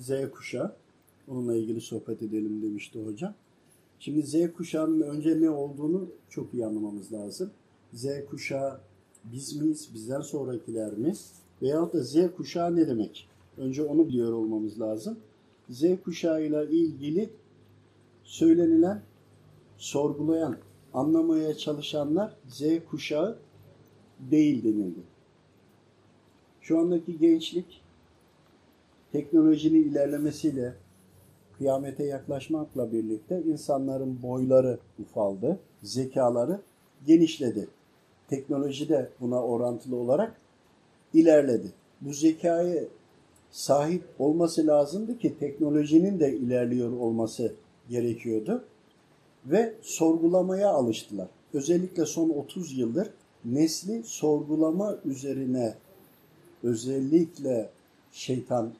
Z kuşağı. Onunla ilgili sohbet edelim demişti hocam. Şimdi Z kuşağının önce ne olduğunu çok iyi anlamamız lazım. Z kuşağı biz miyiz, bizden sonrakiler mi? Veyahut da Z kuşağı ne demek? Önce onu biliyor olmamız lazım. Z kuşağıyla ilgili söylenilen, sorgulayan, anlamaya çalışanlar Z kuşağı değil denildi. Şu andaki gençlik teknolojinin ilerlemesiyle kıyamete yaklaşmakla birlikte insanların boyları ufaldı, zekaları genişledi. Teknoloji de buna orantılı olarak ilerledi. Bu zekaya sahip olması lazımdı ki teknolojinin de ilerliyor olması gerekiyordu. Ve sorgulamaya alıştılar. Özellikle son 30 yıldır nesli sorgulama üzerine özellikle şeytan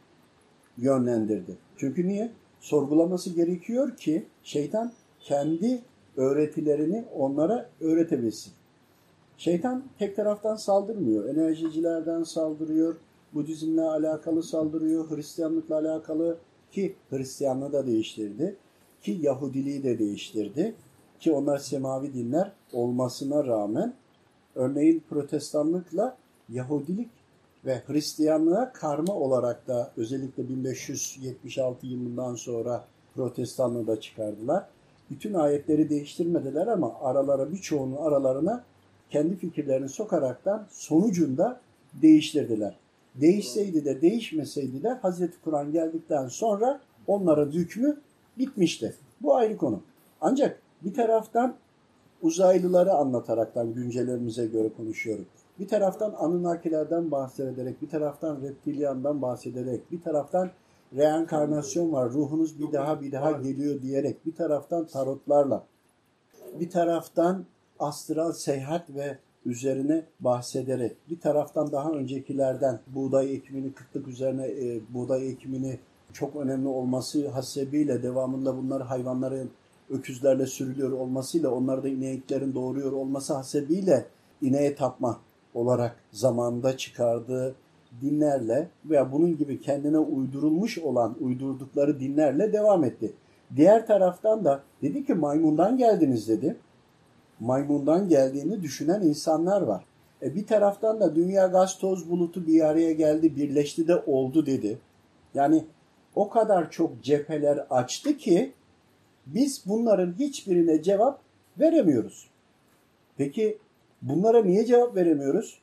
yönlendirdi. Çünkü niye? Sorgulaması gerekiyor ki şeytan kendi öğretilerini onlara öğretebilsin. Şeytan tek taraftan saldırmıyor. Enerjicilerden saldırıyor, Budizmle alakalı saldırıyor, Hristiyanlıkla alakalı ki Hristiyanlığı da değiştirdi, ki Yahudiliği de değiştirdi, ki onlar semavi dinler olmasına rağmen örneğin protestanlıkla Yahudilik ve Hristiyanlığa karma olarak da özellikle 1576 yılından sonra protestanlığı da çıkardılar. Bütün ayetleri değiştirmediler ama aralara birçoğunun aralarına kendi fikirlerini sokaraktan sonucunda değiştirdiler. Değişseydi de değişmeseydi de Hazreti Kur'an geldikten sonra onlara hükmü bitmişti. Bu ayrı konu. Ancak bir taraftan uzaylıları anlataraktan güncellerimize göre konuşuyorum. Bir taraftan Anunnakilerden bahsederek, bir taraftan reptilyandan bahsederek, bir taraftan reenkarnasyon var, ruhunuz bir daha bir daha geliyor diyerek, bir taraftan tarotlarla, bir taraftan astral seyahat ve üzerine bahsederek, bir taraftan daha öncekilerden buğday ekimini, kıtlık üzerine e, buğday ekimini çok önemli olması hasebiyle devamında bunlar hayvanların öküzlerle sürülüyor olmasıyla, onları da ineklerin doğuruyor olması hasebiyle ineğe tapma olarak zamanında çıkardığı dinlerle veya bunun gibi kendine uydurulmuş olan uydurdukları dinlerle devam etti. Diğer taraftan da dedi ki maymundan geldiniz dedi. Maymundan geldiğini düşünen insanlar var. E bir taraftan da dünya gaz toz bulutu bir araya geldi, birleşti de oldu dedi. Yani o kadar çok cepheler açtı ki biz bunların hiçbirine cevap veremiyoruz. Peki bunlara niye cevap veremiyoruz?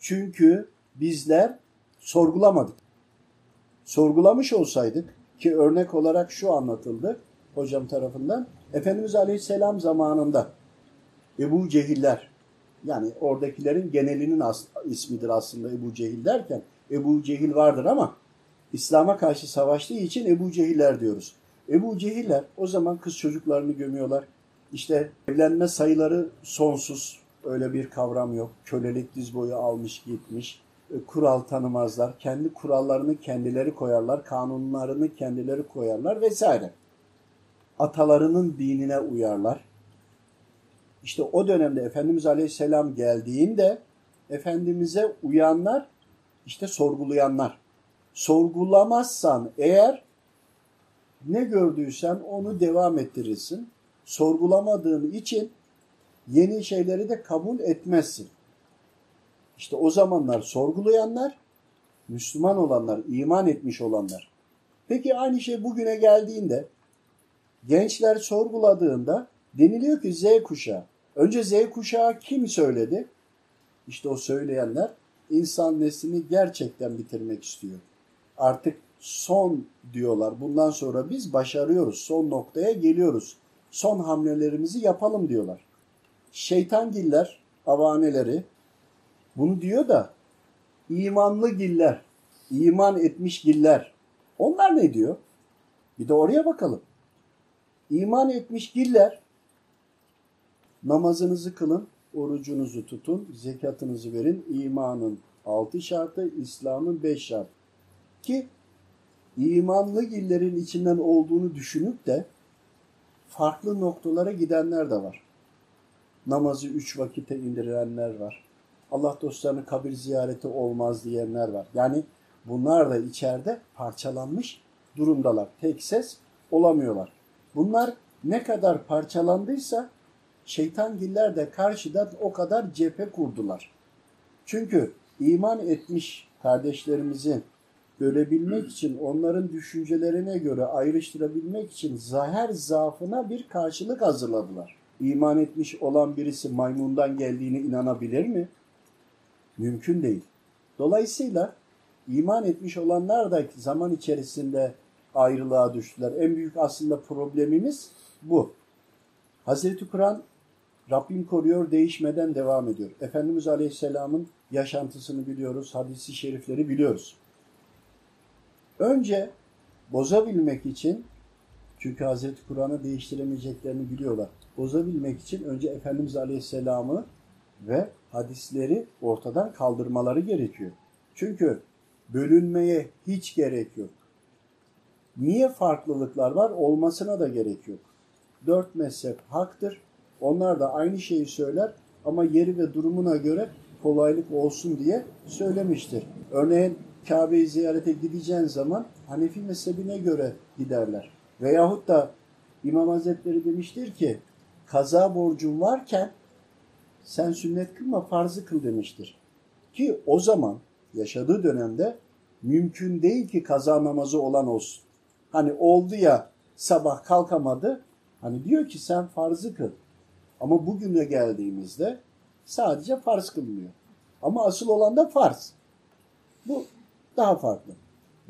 Çünkü bizler sorgulamadık. Sorgulamış olsaydık ki örnek olarak şu anlatıldı hocam tarafından. Efendimiz Aleyhisselam zamanında Ebu Cehiller yani oradakilerin genelinin as ismidir aslında Ebu Cehil derken Ebu Cehil vardır ama İslam'a karşı savaştığı için Ebu Cehiller diyoruz. Ebu Cehiller o zaman kız çocuklarını gömüyorlar. İşte evlenme sayıları sonsuz. Öyle bir kavram yok. Kölelik diz boyu almış gitmiş. E, kural tanımazlar. Kendi kurallarını kendileri koyarlar. Kanunlarını kendileri koyarlar vesaire. Atalarının dinine uyarlar. İşte o dönemde Efendimiz Aleyhisselam geldiğinde Efendimiz'e uyanlar işte sorgulayanlar. Sorgulamazsan eğer ne gördüysen onu devam ettirirsin. Sorgulamadığın için yeni şeyleri de kabul etmezsin. İşte o zamanlar sorgulayanlar, Müslüman olanlar, iman etmiş olanlar. Peki aynı şey bugüne geldiğinde gençler sorguladığında deniliyor ki Z kuşağı. Önce Z kuşağı kim söyledi? İşte o söyleyenler insan neslini gerçekten bitirmek istiyor. Artık son diyorlar. Bundan sonra biz başarıyoruz. Son noktaya geliyoruz. Son hamlelerimizi yapalım diyorlar. Şeytangiller, avaneleri bunu diyor da imanlı giller, iman etmiş giller. Onlar ne diyor? Bir de oraya bakalım. İman etmiş giller namazınızı kılın, orucunuzu tutun, zekatınızı verin. İmanın altı şartı, İslam'ın beş şartı. Ki imanlı gillerin içinden olduğunu düşünüp de farklı noktalara gidenler de var. Namazı üç vakite indirenler var. Allah dostlarının kabir ziyareti olmaz diyenler var. Yani bunlar da içeride parçalanmış durumdalar. Tek ses olamıyorlar. Bunlar ne kadar parçalandıysa şeytangiller de karşıdan o kadar cephe kurdular. Çünkü iman etmiş kardeşlerimizi görebilmek için, onların düşüncelerine göre ayrıştırabilmek için zaher zaafına bir karşılık hazırladılar. İman etmiş olan birisi maymundan geldiğine inanabilir mi? Mümkün değil. Dolayısıyla iman etmiş olanlar da zaman içerisinde ayrılığa düştüler. En büyük aslında problemimiz bu. Hazreti Kur'an Rabbim koruyor değişmeden devam ediyor. Efendimiz Aleyhisselam'ın yaşantısını biliyoruz, hadisi şerifleri biliyoruz. Önce bozabilmek için çünkü Hazreti Kur'an'ı değiştiremeyeceklerini biliyorlar. Bozabilmek için önce Efendimiz Aleyhisselam'ı ve hadisleri ortadan kaldırmaları gerekiyor. Çünkü bölünmeye hiç gerek yok. Niye farklılıklar var? Olmasına da gerek yok. Dört mezhep haktır. Onlar da aynı şeyi söyler ama yeri ve durumuna göre kolaylık olsun diye söylemiştir. Örneğin Kabe'yi ziyarete gideceğin zaman Hanefi mezhebine göre giderler. Veyahut da İmam Hazretleri demiştir ki kaza borcun varken sen sünnet kılma farzı kıl demiştir. Ki o zaman yaşadığı dönemde mümkün değil ki kaza namazı olan olsun. Hani oldu ya sabah kalkamadı. Hani diyor ki sen farzı kıl. Ama bugüne geldiğimizde sadece farz kılınıyor. Ama asıl olan da farz. Bu daha farklı.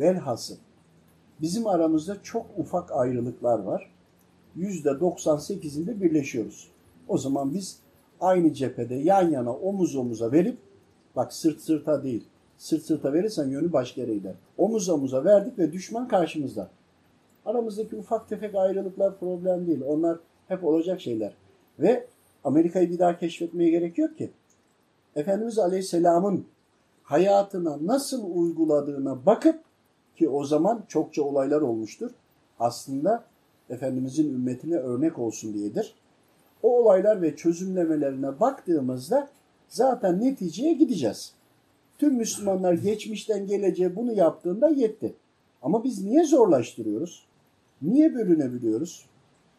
Velhasıl bizim aramızda çok ufak ayrılıklar var. %98'inde birleşiyoruz. O zaman biz aynı cephede yan yana omuz omuza verip bak sırt sırta değil sırt sırta verirsen yönü başka yere gider. Omuz omuza verdik ve düşman karşımızda. Aramızdaki ufak tefek ayrılıklar problem değil. Onlar hep olacak şeyler. Ve Amerika'yı bir daha keşfetmeye gerek yok ki. Efendimiz Aleyhisselam'ın hayatına nasıl uyguladığına bakıp ki o zaman çokça olaylar olmuştur. Aslında Efendimizin ümmetine örnek olsun diyedir. O olaylar ve çözümlemelerine baktığımızda zaten neticeye gideceğiz. Tüm Müslümanlar geçmişten geleceğe bunu yaptığında yetti. Ama biz niye zorlaştırıyoruz? Niye bölünebiliyoruz?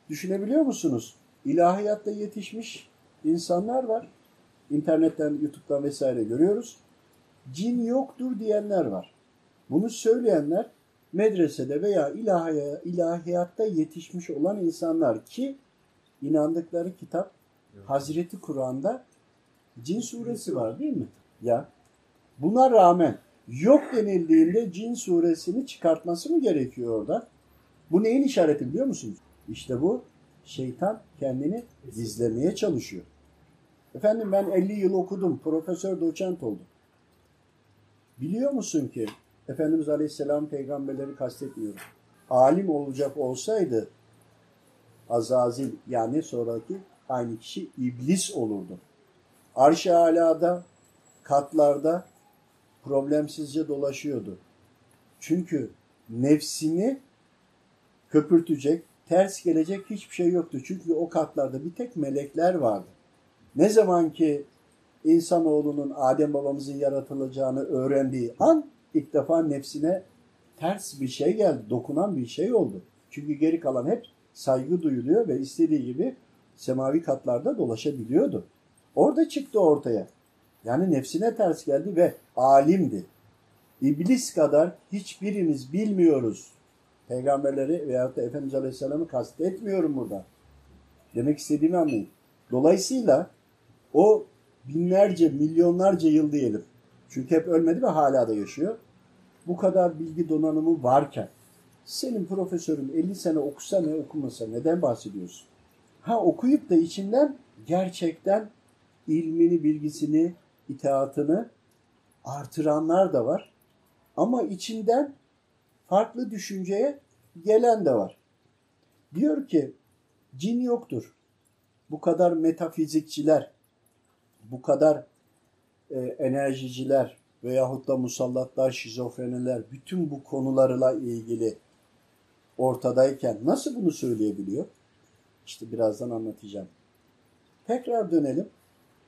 Düşünebiliyor musunuz? İlahiyatta yetişmiş insanlar var. İnternetten, YouTube'dan vesaire görüyoruz. Cin yoktur diyenler var. Bunu söyleyenler medresede veya ilahiya, ilahiyatta yetişmiş olan insanlar ki inandıkları kitap Hazreti Kur'an'da Cin suresi var değil mi? Ya buna rağmen yok denildiğinde Cin suresini çıkartması mı gerekiyor orada? Bu neyin işareti biliyor musunuz? İşte bu şeytan kendini gizlemeye çalışıyor. Efendim ben 50 yıl okudum, profesör doçent oldum. Biliyor musun ki Efendimiz Aleyhisselam peygamberleri kastetmiyorum. Alim olacak olsaydı Azazil yani sonraki aynı kişi iblis olurdu. Arş-ı alada, katlarda problemsizce dolaşıyordu. Çünkü nefsini köpürtecek, ters gelecek hiçbir şey yoktu. Çünkü o katlarda bir tek melekler vardı. Ne zaman ki insanoğlunun Adem babamızın yaratılacağını öğrendiği an ilk defa nefsine ters bir şey geldi, dokunan bir şey oldu. Çünkü geri kalan hep saygı duyuluyor ve istediği gibi semavi katlarda dolaşabiliyordu. Orada çıktı ortaya. Yani nefsine ters geldi ve alimdi. İblis kadar hiçbirimiz bilmiyoruz. Peygamberleri veyahut da Efendimiz Aleyhisselam'ı kastetmiyorum burada. Demek istediğimi anlayın. Dolayısıyla o binlerce, milyonlarca yıl diyelim. Çünkü hep ölmedi ve hala da yaşıyor. Bu kadar bilgi donanımı varken senin profesörün 50 sene okusa ne okumasa neden bahsediyorsun? Ha okuyup da içinden gerçekten ilmini, bilgisini, itaatını artıranlar da var. Ama içinden farklı düşünceye gelen de var. Diyor ki cin yoktur. Bu kadar metafizikçiler, bu kadar e, enerjiciler veyahut da musallatlar, şizofreniler bütün bu konularla ilgili ortadayken nasıl bunu söyleyebiliyor? İşte birazdan anlatacağım. Tekrar dönelim.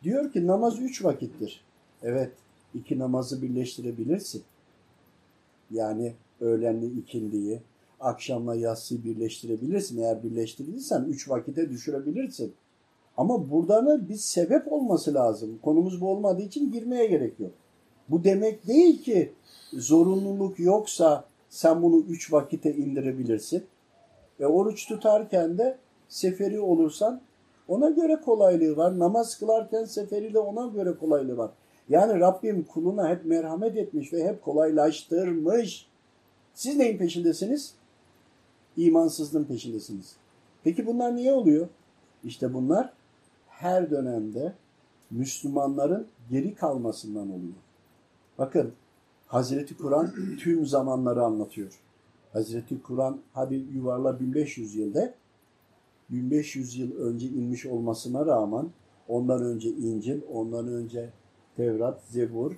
Diyor ki namaz üç vakittir. Evet, iki namazı birleştirebilirsin. Yani öğlenli ikindiyi. akşamla yatsıyı birleştirebilirsin. Eğer birleştirirsen üç vakite düşürebilirsin. Ama buradan bir sebep olması lazım. Konumuz bu olmadığı için girmeye gerek yok. Bu demek değil ki zorunluluk yoksa sen bunu üç vakite indirebilirsin. Ve oruç tutarken de seferi olursan ona göre kolaylığı var. Namaz kılarken seferi de ona göre kolaylığı var. Yani Rabbim kuluna hep merhamet etmiş ve hep kolaylaştırmış. Siz neyin peşindesiniz? İmansızlığın peşindesiniz. Peki bunlar niye oluyor? İşte bunlar her dönemde Müslümanların geri kalmasından oluyor. Bakın Hazreti Kur'an tüm zamanları anlatıyor. Hazreti Kur'an hadi yuvarla 1500 yılda 1500 yıl önce inmiş olmasına rağmen ondan önce İncil, ondan önce Tevrat, Zebur,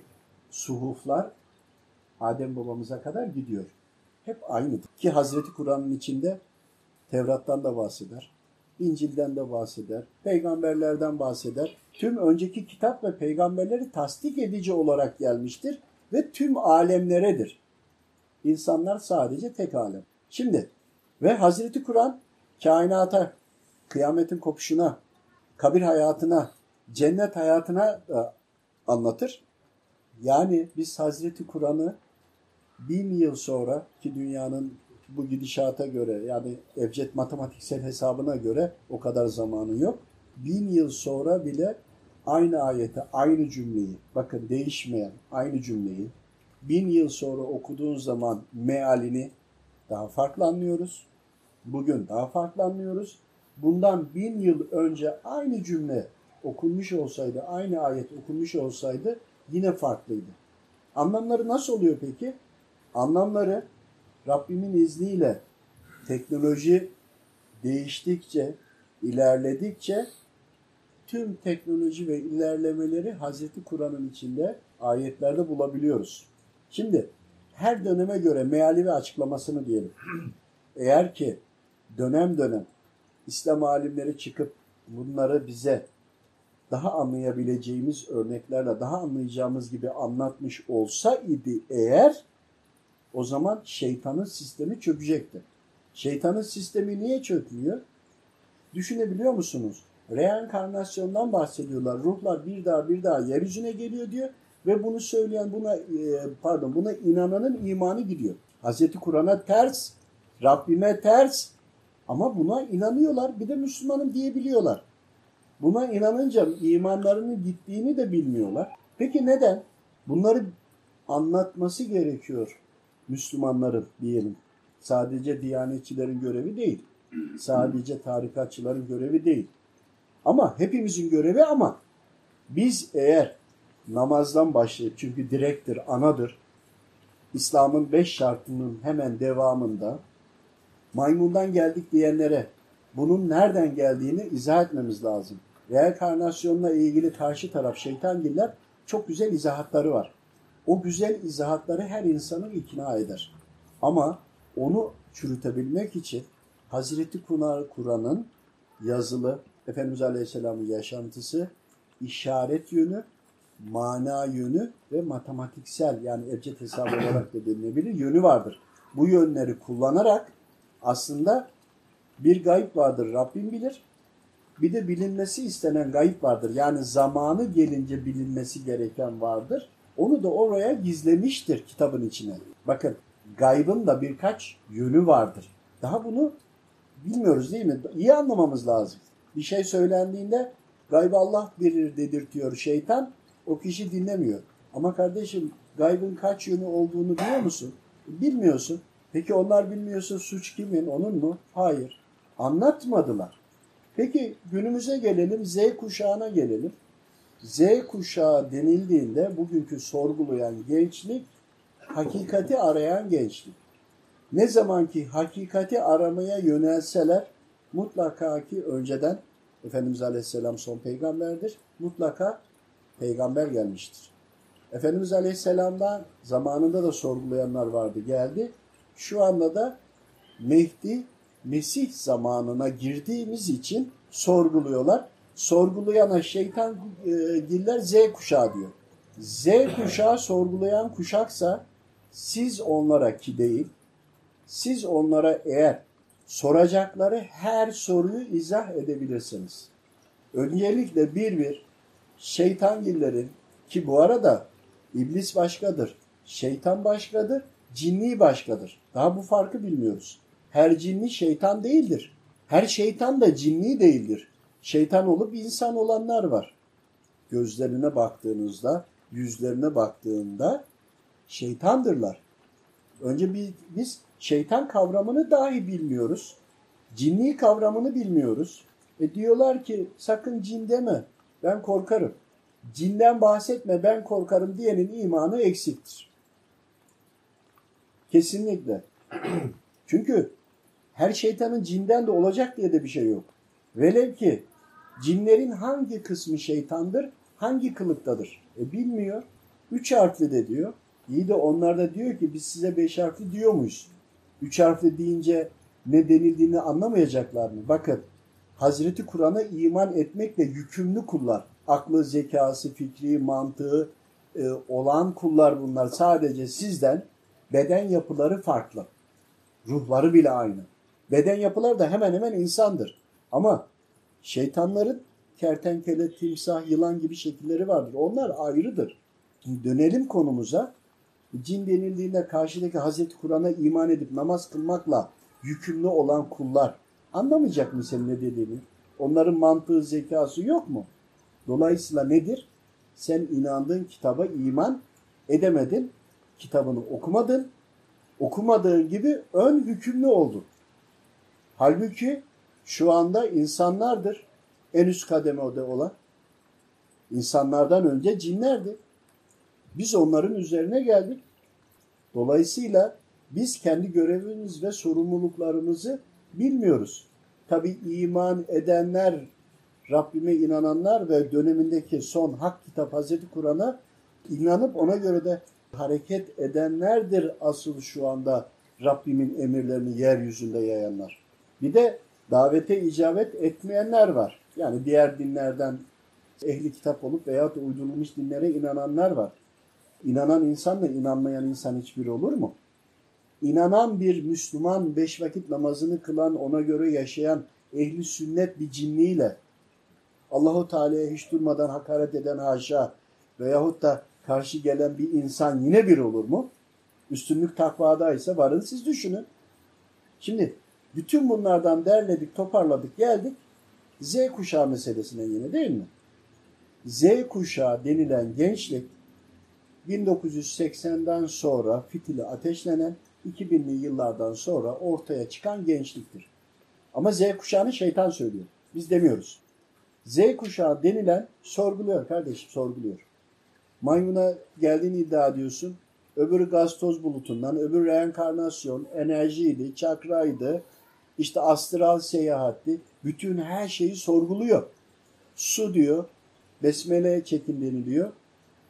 suhuflar Adem babamıza kadar gidiyor. Hep aynı. Ki Hazreti Kur'an'ın içinde Tevrat'tan da bahseder, İncil'den de bahseder, peygamberlerden bahseder. Tüm önceki kitap ve peygamberleri tasdik edici olarak gelmiştir ve tüm alemleredir. İnsanlar sadece tek alem. Şimdi ve Hazreti Kur'an kainata, kıyametin kopuşuna, kabir hayatına, cennet hayatına da anlatır. Yani biz Hazreti Kur'an'ı bin yıl sonra ki dünyanın bu gidişata göre yani ebced matematiksel hesabına göre o kadar zamanı yok. Bin yıl sonra bile aynı ayete, aynı cümleyi, bakın değişmeyen aynı cümleyi bin yıl sonra okuduğun zaman mealini daha farklı anlıyoruz. Bugün daha farklı anlıyoruz. Bundan bin yıl önce aynı cümle okunmuş olsaydı, aynı ayet okunmuş olsaydı yine farklıydı. Anlamları nasıl oluyor peki? Anlamları Rabbimin izniyle teknoloji değiştikçe, ilerledikçe tüm teknoloji ve ilerlemeleri Hazreti Kur'an'ın içinde ayetlerde bulabiliyoruz. Şimdi her döneme göre meali ve açıklamasını diyelim. Eğer ki dönem dönem İslam alimleri çıkıp bunları bize daha anlayabileceğimiz örneklerle daha anlayacağımız gibi anlatmış olsa idi eğer o zaman şeytanın sistemi çökecekti. Şeytanın sistemi niye çökmüyor? Düşünebiliyor musunuz? Reenkarnasyondan bahsediyorlar. Ruhlar bir daha bir daha yeryüzüne geliyor diyor ve bunu söyleyen buna e, pardon buna inananın imanı gidiyor. Hazreti Kur'an'a ters, Rabbime ters ama buna inanıyorlar. Bir de Müslümanım diyebiliyorlar. Buna inanınca imanlarının gittiğini de bilmiyorlar. Peki neden? Bunları anlatması gerekiyor Müslümanların diyelim. Sadece diyanetçilerin görevi değil. Sadece tarikatçıların görevi değil. Ama hepimizin görevi ama biz eğer namazdan başlayıp çünkü direktir, anadır. İslam'ın beş şartının hemen devamında maymundan geldik diyenlere bunun nereden geldiğini izah etmemiz lazım. Reenkarnasyonla ilgili karşı taraf şeytangiller çok güzel izahatları var. O güzel izahatları her insanı ikna eder. Ama onu çürütebilmek için Hazreti Kur'an'ın yazılı Efendimiz Aleyhisselam'ın yaşantısı, işaret yönü, mana yönü ve matematiksel yani ebced hesabı olarak da denilebilir yönü vardır. Bu yönleri kullanarak aslında bir gayb vardır Rabbim bilir. Bir de bilinmesi istenen gayb vardır. Yani zamanı gelince bilinmesi gereken vardır. Onu da oraya gizlemiştir kitabın içine. Bakın gaybın da birkaç yönü vardır. Daha bunu bilmiyoruz değil mi? İyi anlamamız lazım. Bir şey söylendiğinde gaybı Allah bilir dedirtiyor şeytan. O kişi dinlemiyor. Ama kardeşim gaybın kaç yönü olduğunu biliyor musun? Bilmiyorsun. Peki onlar bilmiyorsa suç kimin? Onun mu? Hayır. Anlatmadılar. Peki günümüze gelelim, Z kuşağına gelelim. Z kuşağı denildiğinde bugünkü sorgulayan gençlik hakikati arayan gençlik. Ne zaman ki hakikati aramaya yönelseler mutlaka ki önceden Efendimiz Aleyhisselam son peygamberdir. Mutlaka peygamber gelmiştir. Efendimiz Aleyhisselam'dan zamanında da sorgulayanlar vardı geldi. Şu anda da Mehdi Mesih zamanına girdiğimiz için sorguluyorlar. Sorgulayana şeytan e, diller Z kuşağı diyor. Z kuşağı sorgulayan kuşaksa siz onlara ki değil, Siz onlara eğer soracakları her soruyu izah edebilirsiniz. Öncelikle bir bir şeytangillerin ki bu arada iblis başkadır, şeytan başkadır, cinni başkadır. Daha bu farkı bilmiyoruz. Her cinni şeytan değildir. Her şeytan da cinni değildir. Şeytan olup insan olanlar var. Gözlerine baktığınızda, yüzlerine baktığında şeytandırlar. Önce bir, biz şeytan kavramını dahi bilmiyoruz. Cinni kavramını bilmiyoruz. E diyorlar ki sakın cin deme ben korkarım. Cinden bahsetme ben korkarım diyenin imanı eksiktir. Kesinlikle. Çünkü her şeytanın cinden de olacak diye de bir şey yok. Velev ki cinlerin hangi kısmı şeytandır, hangi kılıktadır? E bilmiyor. Üç harfli de diyor. İyi de onlar da diyor ki biz size beş harfli diyor muyuz? Üç harfli deyince ne denildiğini anlamayacaklar mı? Bakın Hazreti Kur'an'a iman etmekle yükümlü kullar. Aklı, zekası, fikri, mantığı e, olan kullar bunlar. Sadece sizden beden yapıları farklı. Ruhları bile aynı. Beden yapıları da hemen hemen insandır. Ama şeytanların kertenkele, timsah, yılan gibi şekilleri vardır. Onlar ayrıdır. Dönelim konumuza. Cin denildiğinde karşıdaki Hazreti Kur'an'a iman edip namaz kılmakla yükümlü olan kullar anlamayacak mı senin ne dediğini? Onların mantığı, zekası yok mu? Dolayısıyla nedir? Sen inandığın kitaba iman edemedin, kitabını okumadın, okumadığın gibi ön hükümlü oldun. Halbuki şu anda insanlardır en üst kademede olan. İnsanlardan önce cinlerdi. Biz onların üzerine geldik. Dolayısıyla biz kendi görevimiz ve sorumluluklarımızı bilmiyoruz. Tabi iman edenler, Rabbime inananlar ve dönemindeki son hak kitap Hazreti Kur'an'a inanıp ona göre de hareket edenlerdir asıl şu anda Rabbimin emirlerini yeryüzünde yayanlar. Bir de davete icabet etmeyenler var. Yani diğer dinlerden ehli kitap olup veya da uydurulmuş dinlere inananlar var. İnanan insanla inanmayan insan hiçbir olur mu? İnanan bir Müslüman, beş vakit namazını kılan, ona göre yaşayan ehli sünnet bir cinniyle Allahu Teala'ya hiç durmadan hakaret eden haşa veyahut da karşı gelen bir insan yine bir olur mu? Üstünlük takvada varın siz düşünün. Şimdi bütün bunlardan derledik, toparladık, geldik Z kuşağı meselesine yine değil mi? Z kuşağı denilen gençlik 1980'den sonra fitili ateşlenen 2000'li yıllardan sonra ortaya çıkan gençliktir. Ama Z kuşağını şeytan söylüyor. Biz demiyoruz. Z kuşağı denilen sorguluyor kardeşim sorguluyor. Maymuna geldiğini iddia ediyorsun. Öbürü gaz toz bulutundan, öbürü reenkarnasyon, enerjiydi, çakraydı, işte astral seyahatti. Bütün her şeyi sorguluyor. Su diyor, besmele çekin deniliyor.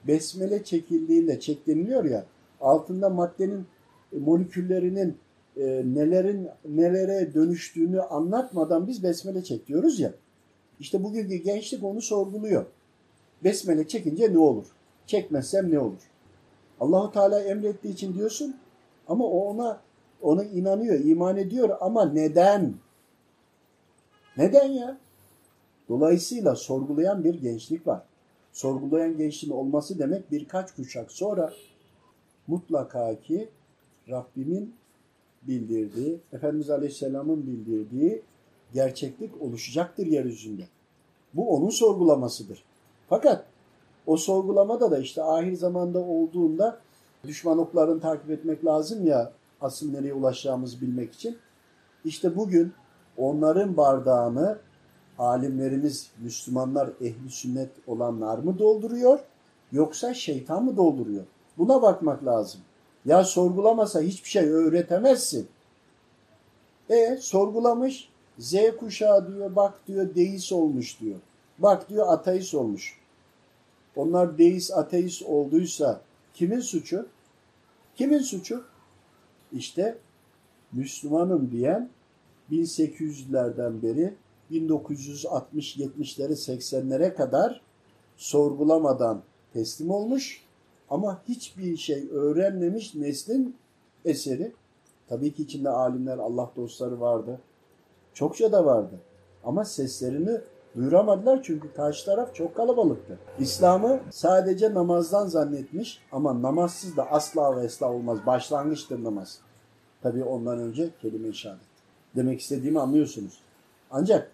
Besmele çekildiğinde, çek deniliyor ya, altında maddenin e, moleküllerinin e, nelerin nelere dönüştüğünü anlatmadan biz besmele çek diyoruz ya. İşte bugünkü gençlik onu sorguluyor. Besmele çekince ne olur? Çekmezsem ne olur? Allahu Teala emrettiği için diyorsun ama o ona ona inanıyor, iman ediyor ama neden? Neden ya? Dolayısıyla sorgulayan bir gençlik var. Sorgulayan gençliğin olması demek birkaç kuşak sonra mutlaka ki Rabbimin bildirdiği, Efendimiz Aleyhisselam'ın bildirdiği gerçeklik oluşacaktır yeryüzünde. Bu onun sorgulamasıdır. Fakat o sorgulamada da işte ahir zamanda olduğunda düşman oklarını takip etmek lazım ya asıl nereye ulaşacağımızı bilmek için. İşte bugün onların bardağını alimlerimiz, Müslümanlar, ehli sünnet olanlar mı dolduruyor yoksa şeytan mı dolduruyor? Buna bakmak lazım. Ya sorgulamasa hiçbir şey öğretemezsin. E sorgulamış Z kuşağı diyor bak diyor deist olmuş diyor. Bak diyor ateist olmuş. Onlar deist ateist olduysa kimin suçu? Kimin suçu? İşte Müslümanım diyen 1800'lerden beri 1960-70'lere 80'lere kadar sorgulamadan teslim olmuş ama hiçbir şey öğrenmemiş neslin eseri. Tabii ki içinde alimler, Allah dostları vardı. Çokça da vardı. Ama seslerini duyuramadılar çünkü karşı taraf çok kalabalıktı. İslam'ı sadece namazdan zannetmiş ama namazsız da asla ve asla olmaz. Başlangıçtır namaz. Tabii ondan önce kelime-i şehadet. Demek istediğimi anlıyorsunuz. Ancak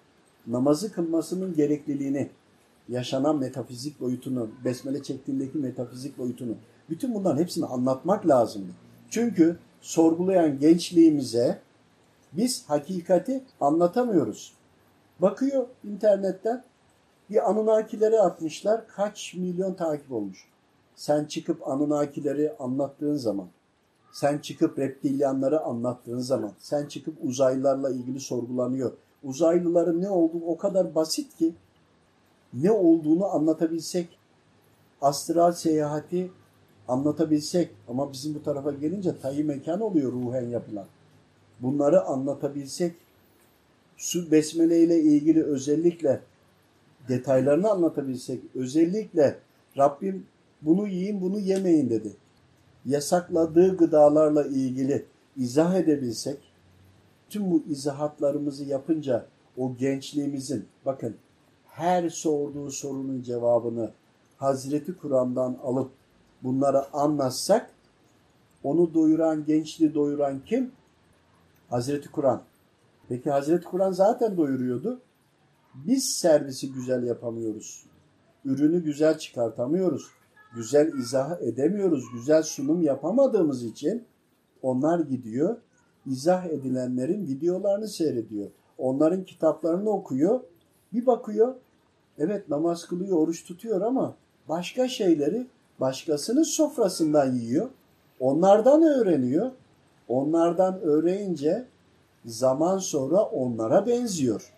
namazı kılmasının gerekliliğini, yaşanan metafizik boyutunu, besmele çektiğindeki metafizik boyutunu, bütün bunların hepsini anlatmak lazımdı. Çünkü sorgulayan gençliğimize biz hakikati anlatamıyoruz. Bakıyor internetten bir Anunnakileri atmışlar. Kaç milyon takip olmuş. Sen çıkıp Anunnakileri anlattığın zaman, sen çıkıp reptilyanları anlattığın zaman, sen çıkıp uzaylılarla ilgili sorgulanıyor. Uzaylıların ne olduğu o kadar basit ki ne olduğunu anlatabilsek, astral seyahati anlatabilsek ama bizim bu tarafa gelince tayyi mekan oluyor ruhen yapılan. Bunları anlatabilsek, su besmele ile ilgili özellikle detaylarını anlatabilsek, özellikle Rabbim bunu yiyin bunu yemeyin dedi. Yasakladığı gıdalarla ilgili izah edebilsek, tüm bu izahatlarımızı yapınca o gençliğimizin, bakın her sorduğu sorunun cevabını Hazreti Kur'an'dan alıp bunları anlatsak, onu doyuran, gençliği doyuran kim? Hazreti Kur'an. Peki Hazreti Kur'an zaten doyuruyordu. Biz servisi güzel yapamıyoruz. Ürünü güzel çıkartamıyoruz. Güzel izah edemiyoruz. Güzel sunum yapamadığımız için onlar gidiyor. izah edilenlerin videolarını seyrediyor. Onların kitaplarını okuyor. Bir bakıyor. Evet namaz kılıyor, oruç tutuyor ama başka şeyleri başkasının sofrasından yiyor. Onlardan öğreniyor. Onlardan öğrenince zaman sonra onlara benziyor.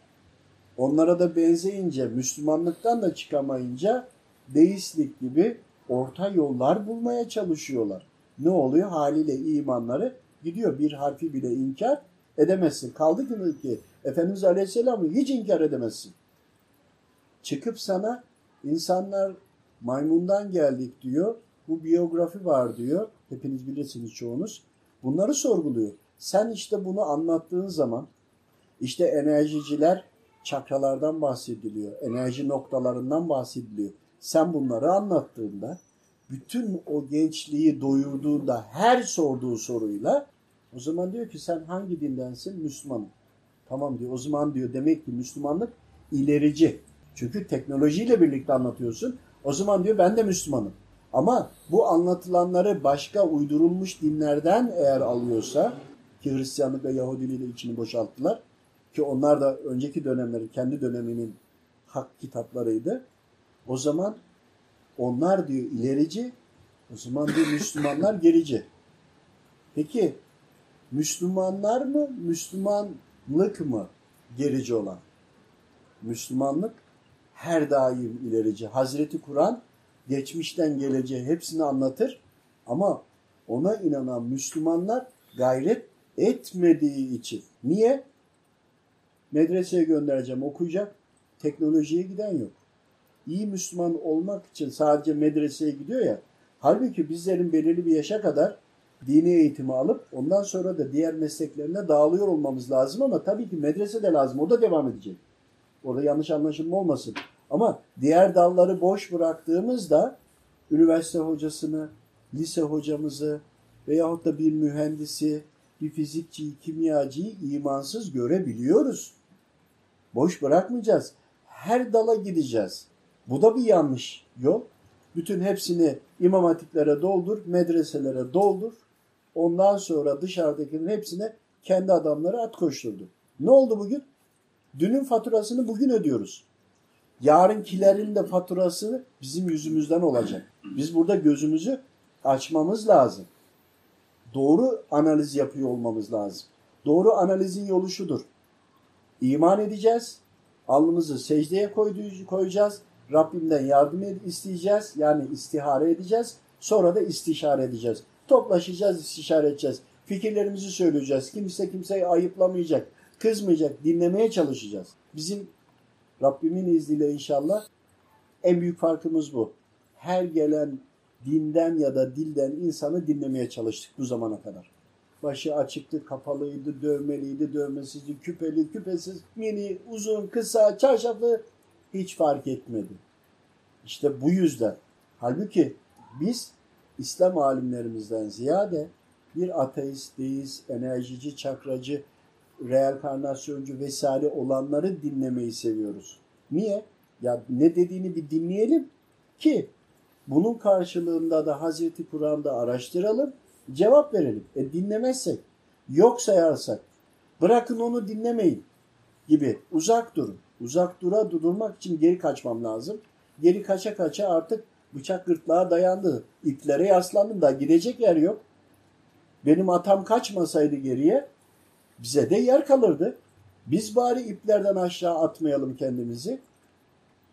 Onlara da benzeyince, Müslümanlıktan da çıkamayınca deistlik gibi orta yollar bulmaya çalışıyorlar. Ne oluyor? Haliyle imanları gidiyor. Bir harfi bile inkar edemezsin. Kaldı ki, ki Efendimiz Aleyhisselam'ı hiç inkar edemezsin. Çıkıp sana insanlar maymundan geldik diyor. Bu biyografi var diyor. Hepiniz bilirsiniz çoğunuz. Bunları sorguluyor. Sen işte bunu anlattığın zaman işte enerjiciler çakralardan bahsediliyor. Enerji noktalarından bahsediliyor. Sen bunları anlattığında bütün o gençliği doyurduğunda her sorduğu soruyla o zaman diyor ki sen hangi dindensin? Müslümanım. Tamam diyor. O zaman diyor demek ki Müslümanlık ilerici. Çünkü teknolojiyle birlikte anlatıyorsun. O zaman diyor ben de Müslümanım. Ama bu anlatılanları başka uydurulmuş dinlerden eğer alıyorsa ki Hristiyanlık ve Yahudiliği de içini boşalttılar ki onlar da önceki dönemleri kendi döneminin hak kitaplarıydı. O zaman onlar diyor ilerici, o zaman diyor Müslümanlar gerici. Peki Müslümanlar mı, Müslümanlık mı gerici olan? Müslümanlık her daim ilerici. Hazreti Kur'an geçmişten geleceğe hepsini anlatır ama ona inanan Müslümanlar gayret etmediği için. Niye? Medreseye göndereceğim okuyacak. Teknolojiye giden yok. İyi Müslüman olmak için sadece medreseye gidiyor ya. Halbuki bizlerin belirli bir yaşa kadar dini eğitimi alıp ondan sonra da diğer mesleklerine dağılıyor olmamız lazım ama tabii ki medrese de lazım. O da devam edecek. Orada yanlış anlaşılma olmasın. Ama diğer dalları boş bıraktığımızda üniversite hocasını, lise hocamızı veyahut da bir mühendisi, bir fizikçiyi, kimyacıyı imansız görebiliyoruz. Boş bırakmayacağız. Her dala gideceğiz. Bu da bir yanlış yol. Bütün hepsini imam hatiplere doldur, medreselere doldur. Ondan sonra dışarıdakilerin hepsine kendi adamları at koşturdu. Ne oldu bugün? Dünün faturasını bugün ödüyoruz. Yarınkilerin de faturası bizim yüzümüzden olacak. Biz burada gözümüzü açmamız lazım. Doğru analiz yapıyor olmamız lazım. Doğru analizin yolu şudur. İman edeceğiz. Alnımızı secdeye koyacağız. Rabbimden yardım isteyeceğiz. Yani istihare edeceğiz. Sonra da istişare edeceğiz. Toplaşacağız, istişare edeceğiz. Fikirlerimizi söyleyeceğiz. Kimse kimseyi ayıplamayacak, kızmayacak, dinlemeye çalışacağız. Bizim Rabbimin izniyle inşallah en büyük farkımız bu. Her gelen dinden ya da dilden insanı dinlemeye çalıştık bu zamana kadar. başı açıktı, kapalıydı, dövmeliydi, dövmesizdi, küpeli, küpesiz, mini, uzun, kısa, çarşaflı hiç fark etmedi. İşte bu yüzden. Halbuki biz İslam alimlerimizden ziyade bir ateist, deist, enerjici, çakracı, reenkarnasyoncu vesaire olanları dinlemeyi seviyoruz. Niye? Ya ne dediğini bir dinleyelim ki bunun karşılığında da Hazreti Kur'an'da araştıralım, cevap verelim. E dinlemezsek, yok sayarsak, bırakın onu dinlemeyin gibi uzak durun. Uzak dura durmak için geri kaçmam lazım. Geri kaça kaça artık bıçak gırtlağa dayandı. İplere yaslandım da gidecek yer yok. Benim atam kaçmasaydı geriye bize de yer kalırdı. Biz bari iplerden aşağı atmayalım kendimizi.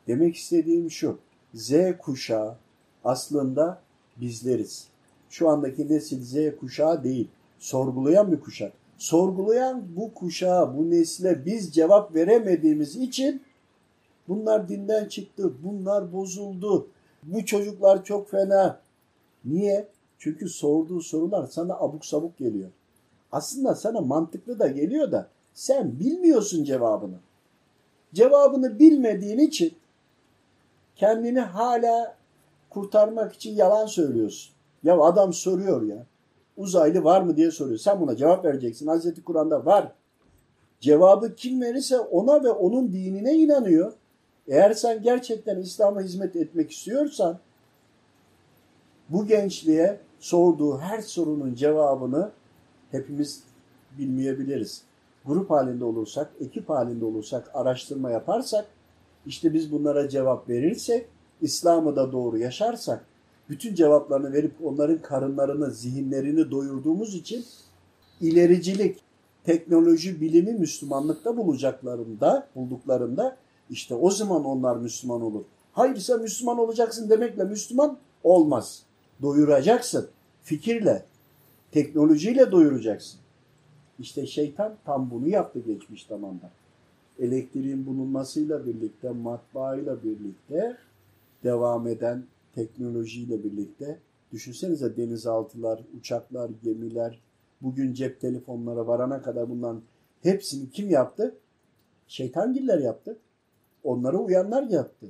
Demek istediğim şu. Z kuşağı aslında bizleriz. Şu andaki nesil Z kuşağı değil. Sorgulayan bir kuşak. Sorgulayan bu kuşağa, bu nesle biz cevap veremediğimiz için bunlar dinden çıktı, bunlar bozuldu. Bu çocuklar çok fena. Niye? Çünkü sorduğu sorular sana abuk sabuk geliyor. Aslında sana mantıklı da geliyor da sen bilmiyorsun cevabını. Cevabını bilmediğin için kendini hala kurtarmak için yalan söylüyorsun. Ya adam soruyor ya. Uzaylı var mı diye soruyor. Sen buna cevap vereceksin. Hazreti Kur'an'da var. Cevabı kim verirse ona ve onun dinine inanıyor. Eğer sen gerçekten İslam'a hizmet etmek istiyorsan bu gençliğe sorduğu her sorunun cevabını hepimiz bilmeyebiliriz. Grup halinde olursak, ekip halinde olursak, araştırma yaparsak, işte biz bunlara cevap verirsek, İslam'ı da doğru yaşarsak, bütün cevaplarını verip onların karınlarını, zihinlerini doyurduğumuz için ilericilik, teknoloji, bilimi Müslümanlıkta bulacaklarında, bulduklarında işte o zaman onlar Müslüman olur. Hayır sen Müslüman olacaksın demekle Müslüman olmaz. Doyuracaksın. Fikirle, teknolojiyle doyuracaksın. İşte şeytan tam bunu yaptı geçmiş zamanda. Elektriğin bulunmasıyla birlikte, matbaayla birlikte devam eden teknolojiyle birlikte düşünsenize denizaltılar, uçaklar, gemiler, bugün cep telefonlara varana kadar bunların hepsini kim yaptı? Şeytangiller yaptı. Onlara uyanlar yaptı.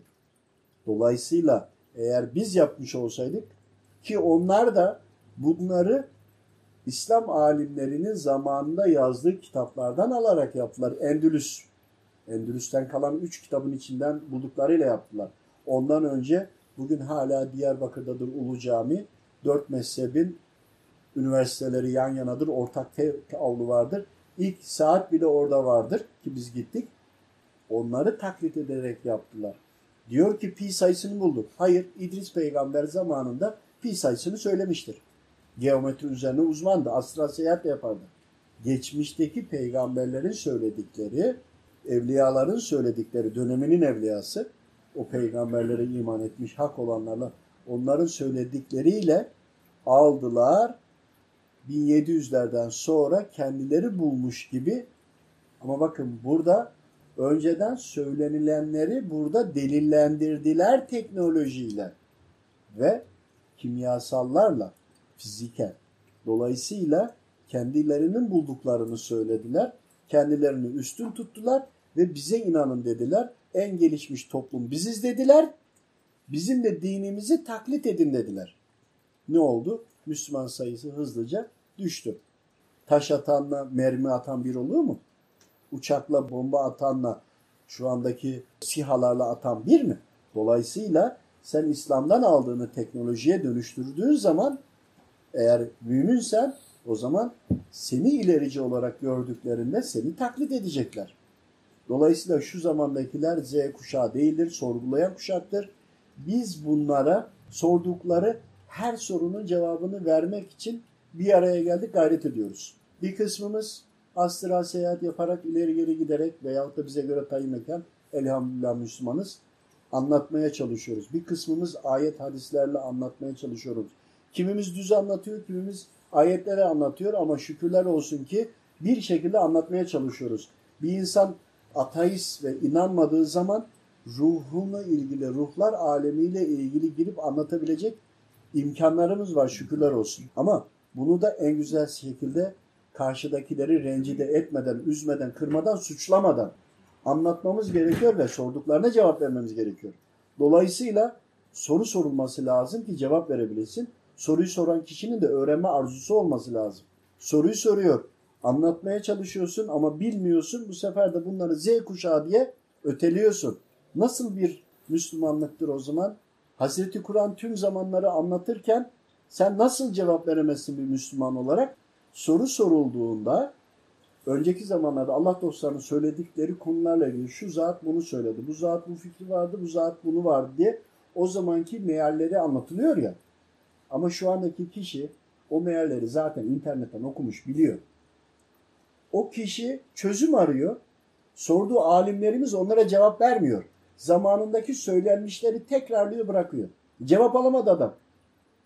Dolayısıyla eğer biz yapmış olsaydık ki onlar da bunları İslam alimlerinin zamanında yazdığı kitaplardan alarak yaptılar. Endülüs, Endülüs'ten kalan üç kitabın içinden bulduklarıyla yaptılar. Ondan önce bugün hala Diyarbakır'dadır Ulu Cami. Dört mezhebin üniversiteleri yan yanadır. Ortak avlu vardır. İlk saat bile orada vardır ki biz gittik. Onları taklit ederek yaptılar. Diyor ki pi sayısını bulduk. Hayır İdris peygamber zamanında pi sayısını söylemiştir. Geometri üzerine uzmandı. Astral seyahat yapardı. Geçmişteki peygamberlerin söyledikleri, evliyaların söyledikleri, döneminin evliyası, o peygamberlere iman etmiş hak olanlarla onların söyledikleriyle aldılar. 1700'lerden sonra kendileri bulmuş gibi ama bakın burada önceden söylenilenleri burada delillendirdiler teknolojiyle ve kimyasallarla fiziken. Dolayısıyla kendilerinin bulduklarını söylediler, kendilerini üstün tuttular ve bize inanın dediler. En gelişmiş toplum biziz dediler. Bizim de dinimizi taklit edin dediler. Ne oldu? Müslüman sayısı hızlıca düştü. Taş atanla mermi atan bir oluyor mu? Uçakla bomba atanla şu andaki sihalarla atan bir mi? Dolayısıyla sen İslam'dan aldığını teknolojiye dönüştürdüğün zaman eğer müminsen o zaman seni ilerici olarak gördüklerinde seni taklit edecekler. Dolayısıyla şu zamandakiler Z kuşağı değildir, sorgulayan kuşaktır. Biz bunlara sordukları her sorunun cevabını vermek için bir araya geldik, gayret ediyoruz. Bir kısmımız astral seyahat yaparak ileri geri giderek veyahut da bize göre tayin mekan elhamdülillah Müslümanız anlatmaya çalışıyoruz. Bir kısmımız ayet hadislerle anlatmaya çalışıyoruz. Kimimiz düz anlatıyor, kimimiz ayetleri anlatıyor ama şükürler olsun ki bir şekilde anlatmaya çalışıyoruz. Bir insan ateist ve inanmadığı zaman ruhuna ilgili, ruhlar alemiyle ilgili girip anlatabilecek imkanlarımız var şükürler olsun. Ama bunu da en güzel şekilde karşıdakileri rencide etmeden, üzmeden, kırmadan, suçlamadan anlatmamız gerekiyor ve sorduklarına cevap vermemiz gerekiyor. Dolayısıyla soru sorulması lazım ki cevap verebilirsin. Soruyu soran kişinin de öğrenme arzusu olması lazım. Soruyu soruyor, anlatmaya çalışıyorsun ama bilmiyorsun. Bu sefer de bunları Z kuşağı diye öteliyorsun. Nasıl bir Müslümanlıktır o zaman? Hazreti Kur'an tüm zamanları anlatırken sen nasıl cevap veremezsin bir Müslüman olarak? Soru sorulduğunda önceki zamanlarda Allah dostlarının söyledikleri konularla ilgili şu zat bunu söyledi, bu zat bu fikri vardı, bu zat bunu vardı diye o zamanki mealleri anlatılıyor ya. Ama şu andaki kişi o mealleri zaten internetten okumuş biliyor. O kişi çözüm arıyor. Sorduğu alimlerimiz onlara cevap vermiyor. Zamanındaki söylenmişleri tekrarlıyor bırakıyor. Cevap alamadı adam.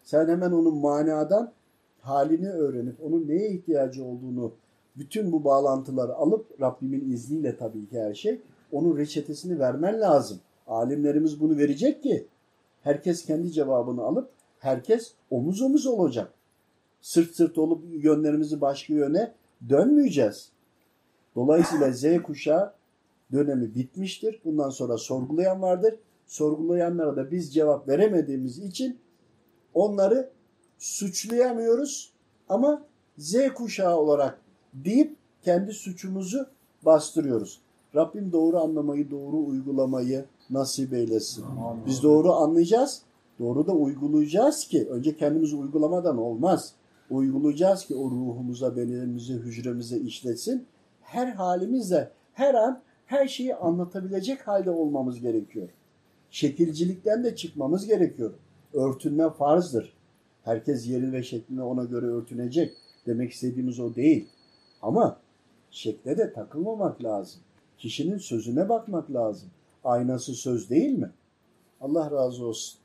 Sen hemen onun manadan halini öğrenip onun neye ihtiyacı olduğunu bütün bu bağlantıları alıp Rabbimin izniyle tabii ki her şey onun reçetesini vermen lazım. Alimlerimiz bunu verecek ki herkes kendi cevabını alıp herkes omuz omuz olacak. Sırt sırt olup yönlerimizi başka yöne dönmeyeceğiz. Dolayısıyla Z kuşağı dönemi bitmiştir. Bundan sonra sorgulayan vardır. Sorgulayanlara da biz cevap veremediğimiz için onları suçlayamıyoruz ama Z kuşağı olarak deyip kendi suçumuzu bastırıyoruz. Rabbim doğru anlamayı, doğru uygulamayı nasip eylesin. Amin. Biz doğru anlayacağız, doğru da uygulayacağız ki önce kendimizi uygulamadan olmaz. Uygulayacağız ki o ruhumuza, bedenimize, hücremize işlesin. Her halimizle her an her şeyi anlatabilecek halde olmamız gerekiyor. Şekilcilikten de çıkmamız gerekiyor. Örtünme farzdır. Herkes yeri ve şekline ona göre örtünecek. Demek istediğimiz o değil. Ama şekle de takılmamak lazım. Kişinin sözüne bakmak lazım. Aynası söz değil mi? Allah razı olsun.